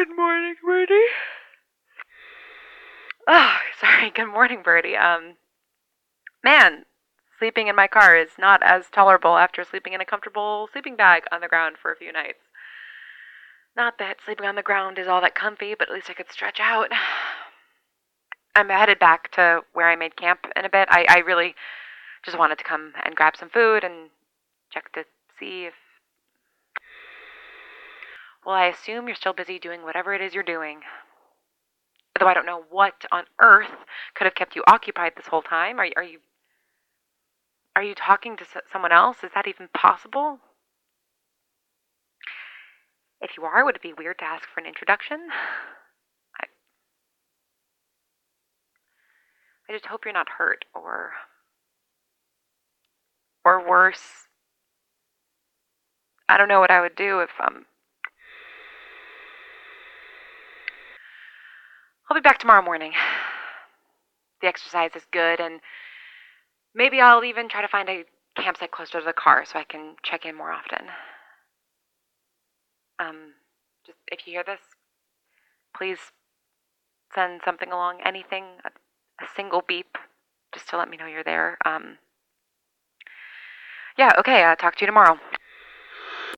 Good morning, Birdie. Oh, sorry. Good morning, Birdie. Um, man, sleeping in my car is not as tolerable after sleeping in a comfortable sleeping bag on the ground for a few nights. Not that sleeping on the ground is all that comfy, but at least I could stretch out. I'm headed back to where I made camp in a bit. I, I really just wanted to come and grab some food and check to see if. Well, I assume you're still busy doing whatever it is you're doing. Though I don't know what on earth could have kept you occupied this whole time. Are, are you. Are you talking to someone else? Is that even possible? If you are, would it be weird to ask for an introduction? I. I just hope you're not hurt or. Or worse. I don't know what I would do if, um. I'll be back tomorrow morning. The exercise is good, and maybe I'll even try to find a campsite closer to the car so I can check in more often. Um, just if you hear this, please send something along, anything, a, a single beep, just to let me know you're there. Um, yeah, okay, I'll talk to you tomorrow.